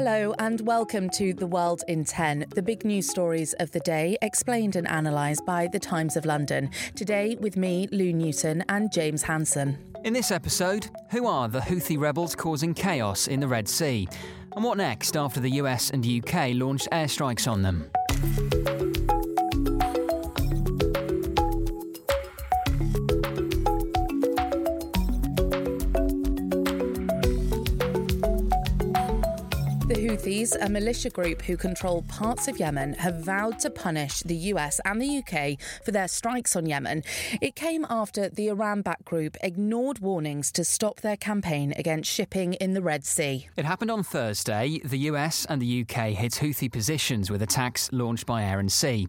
Hello, and welcome to The World in 10, the big news stories of the day, explained and analysed by The Times of London. Today, with me, Lou Newton, and James Hanson. In this episode, who are the Houthi rebels causing chaos in the Red Sea? And what next after the US and UK launched airstrikes on them? Houthis, a militia group who control parts of Yemen, have vowed to punish the US and the UK for their strikes on Yemen. It came after the Iran backed group ignored warnings to stop their campaign against shipping in the Red Sea. It happened on Thursday. The US and the UK hit Houthi positions with attacks launched by air and sea.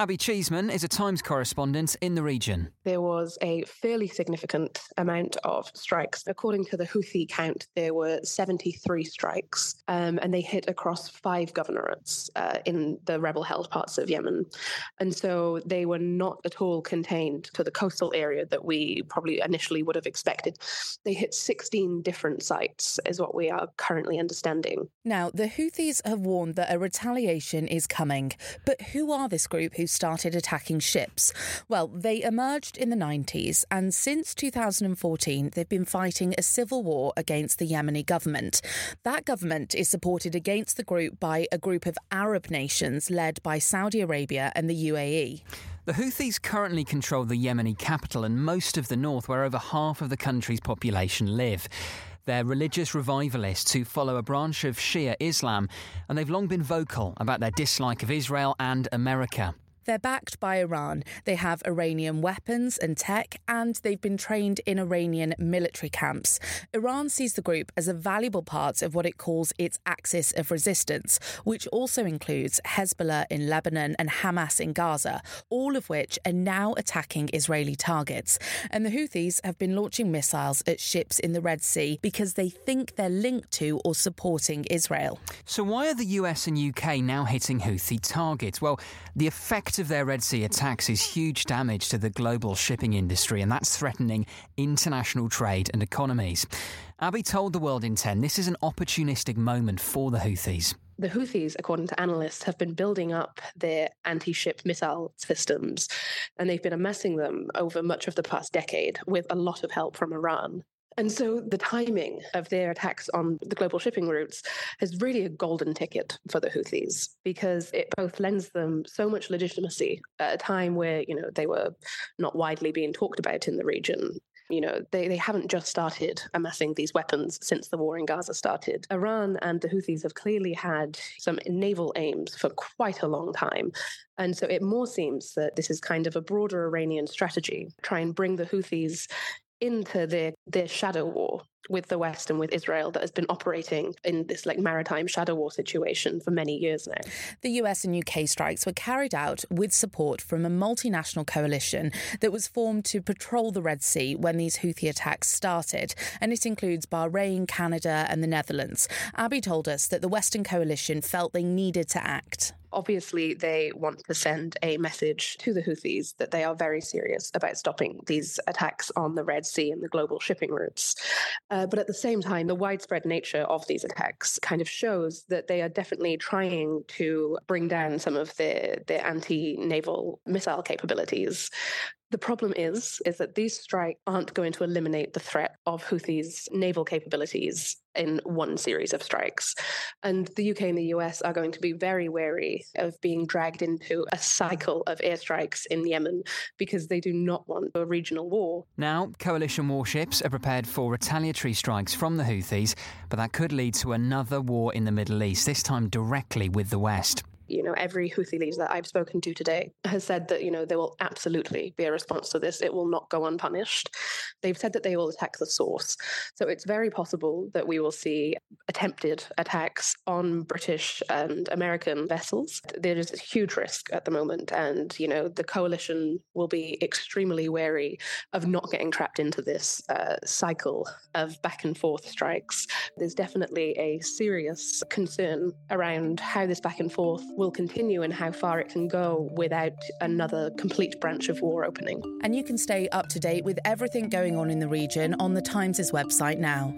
Abby Cheeseman is a Times correspondent in the region. There was a fairly significant amount of strikes. According to the Houthi count, there were 73 strikes, um, and they hit across five governorates uh, in the rebel held parts of Yemen. And so they were not at all contained to the coastal area that we probably initially would have expected. They hit 16 different sites, is what we are currently understanding. Now, the Houthis have warned that a retaliation is coming. But who are this group who started attacking ships? Well, they emerged in the 90s, and since 2014, they've been fighting a civil war against the Yemeni government. That government is supported against the group by a group of Arab nations led by Saudi Arabia and the UAE. The Houthis currently control the Yemeni capital and most of the north, where over half of the country's population live. They're religious revivalists who follow a branch of Shia Islam, and they've long been vocal about their dislike of Israel and America. They're backed by Iran. They have Iranian weapons and tech, and they've been trained in Iranian military camps. Iran sees the group as a valuable part of what it calls its axis of resistance, which also includes Hezbollah in Lebanon and Hamas in Gaza, all of which are now attacking Israeli targets. And the Houthis have been launching missiles at ships in the Red Sea because they think they're linked to or supporting Israel. So, why are the US and UK now hitting Houthi targets? Well, the effect effect of their Red Sea attacks is huge damage to the global shipping industry, and that's threatening international trade and economies. Abby told the World in 10 this is an opportunistic moment for the Houthis the Houthis, according to analysts, have been building up their anti ship missile systems, and they've been amassing them over much of the past decade with a lot of help from Iran. And so the timing of their attacks on the global shipping routes is really a golden ticket for the Houthis because it both lends them so much legitimacy at a time where, you know, they were not widely being talked about in the region. You know, they, they haven't just started amassing these weapons since the war in Gaza started. Iran and the Houthis have clearly had some naval aims for quite a long time. And so it more seems that this is kind of a broader Iranian strategy, try and bring the Houthis into the, their shadow war with the West and with Israel that has been operating in this like maritime shadow war situation for many years now. The US and UK strikes were carried out with support from a multinational coalition that was formed to patrol the Red Sea when these Houthi attacks started, and it includes Bahrain, Canada, and the Netherlands. Abby told us that the Western coalition felt they needed to act. Obviously, they want to send a message to the Houthis that they are very serious about stopping these attacks on the Red Sea and the global shipping routes. Uh, but at the same time, the widespread nature of these attacks kind of shows that they are definitely trying to bring down some of their, their anti naval missile capabilities. The problem is, is that these strikes aren't going to eliminate the threat of Houthis' naval capabilities in one series of strikes. And the UK and the US are going to be very wary of being dragged into a cycle of airstrikes in Yemen because they do not want a regional war. Now, coalition warships are prepared for retaliatory strikes from the Houthis, but that could lead to another war in the Middle East, this time directly with the West you know, every Houthi leader that I've spoken to today has said that, you know, there will absolutely be a response to this. It will not go unpunished. They've said that they will attack the source. So it's very possible that we will see attempted attacks on British and American vessels. There is a huge risk at the moment. And, you know, the coalition will be extremely wary of not getting trapped into this uh, cycle of back and forth strikes. There's definitely a serious concern around how this back and forth will continue and how far it can go without another complete branch of war opening. And you can stay up to date with everything going on in the region on the Times' website now.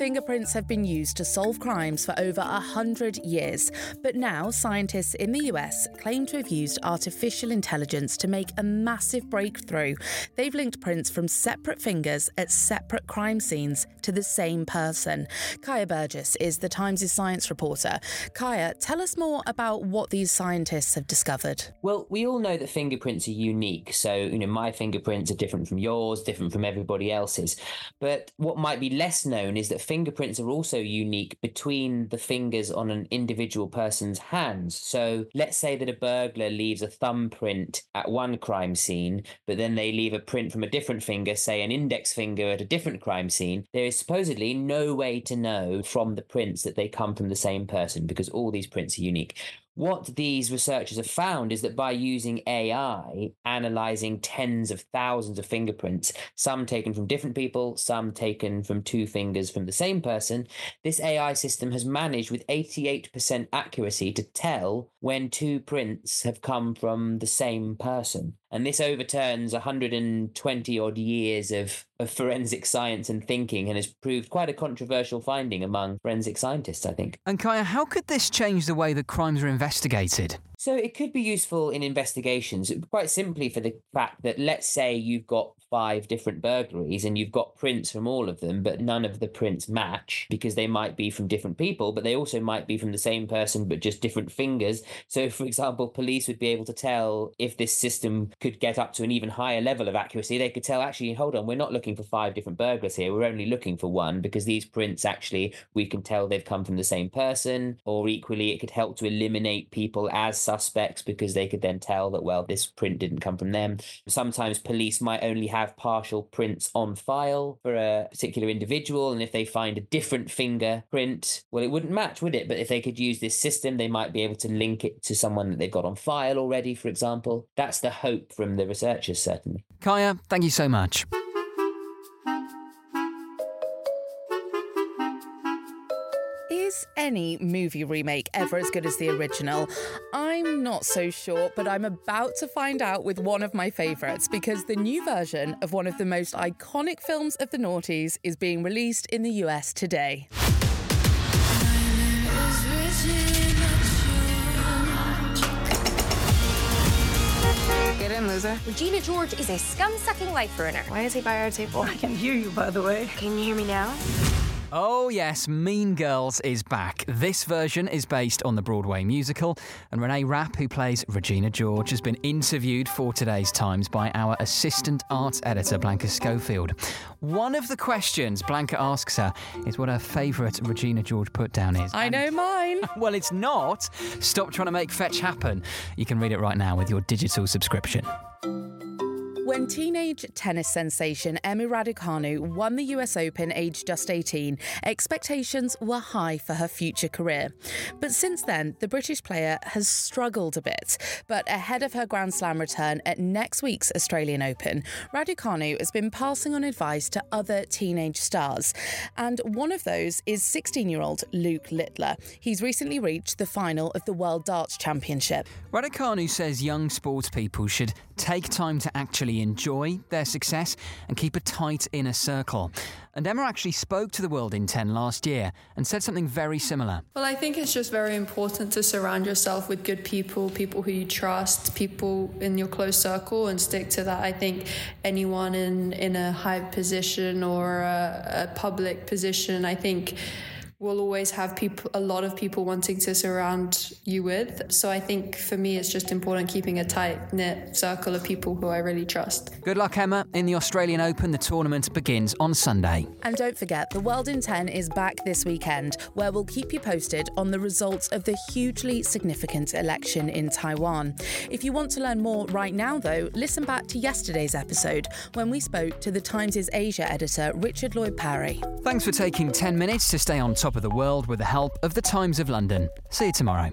Fingerprints have been used to solve crimes for over a hundred years, but now scientists in the US claim to have used artificial intelligence to make a massive breakthrough. They've linked prints from separate fingers at separate crime scenes to the same person. Kaya Burgess is the Times' science reporter. Kaya, tell us more about what these scientists have discovered. Well, we all know that fingerprints are unique. So, you know, my fingerprints are different from yours, different from everybody else's. But what might be less known is that fingerprints are also unique between the fingers on an individual person's hands. So, let's say that a burglar leaves a thumbprint at one crime scene, but then they leave a print from a different finger, say an index finger at a different crime scene. There is supposedly no way to know from the prints that they come from the same person because all these prints are unique. What these researchers have found is that by using AI, analyzing tens of thousands of fingerprints, some taken from different people, some taken from two fingers from the same person, this AI system has managed with 88% accuracy to tell when two prints have come from the same person. And this overturns 120 odd years of, of forensic science and thinking and has proved quite a controversial finding among forensic scientists, I think. And Kaya, how could this change the way that crimes are investigated? So it could be useful in investigations, quite simply for the fact that let's say you've got five different burglaries and you've got prints from all of them, but none of the prints match because they might be from different people, but they also might be from the same person, but just different fingers. So, for example, police would be able to tell if this system could get up to an even higher level of accuracy. They could tell, actually, hold on, we're not looking for five different burglars here. We're only looking for one because these prints actually, we can tell they've come from the same person. Or equally, it could help to eliminate people as suspects because they could then tell that, well, this print didn't come from them. Sometimes police might only have partial prints on file for a particular individual. And if they find a different fingerprint, well, it wouldn't match, would it? But if they could use this system, they might be able to link it to someone that they've got on file already, for example. That's the hope from the researchers, certainly. Kaya, thank you so much. Any movie remake ever as good as the original? I'm not so sure, but I'm about to find out with one of my favourites because the new version of one of the most iconic films of the noughties is being released in the US today. Get in, loser. Regina George is a scum sucking life ruiner. Why is he by our table? I can hear you, by the way. Can you hear me now? Oh, yes, Mean Girls is back. This version is based on the Broadway musical, and Renee Rapp, who plays Regina George, has been interviewed for today's Times by our assistant arts editor, Blanca Schofield. One of the questions Blanca asks her is what her favourite Regina George put down is. I know mine. Well, it's not. Stop trying to make fetch happen. You can read it right now with your digital subscription. When teenage tennis sensation Emma Raducanu won the US Open aged just 18, expectations were high for her future career. But since then, the British player has struggled a bit. But ahead of her Grand Slam return at next week's Australian Open, Raducanu has been passing on advice to other teenage stars. And one of those is 16 year old Luke Littler. He's recently reached the final of the World Darts Championship. Raducanu says young sports people should take time to actually enjoy their success and keep a tight inner circle. And Emma actually spoke to the World in 10 last year and said something very similar. Well, I think it's just very important to surround yourself with good people, people who you trust, people in your close circle, and stick to that. I think anyone in, in a high position or a, a public position, I think will always have people a lot of people wanting to surround you with so i think for me it's just important keeping a tight knit circle of people who i really trust Good luck, Emma. In the Australian Open, the tournament begins on Sunday. And don't forget, the World in 10 is back this weekend, where we'll keep you posted on the results of the hugely significant election in Taiwan. If you want to learn more right now, though, listen back to yesterday's episode when we spoke to the Times' Asia editor, Richard Lloyd Parry. Thanks for taking 10 minutes to stay on top of the world with the help of the Times of London. See you tomorrow.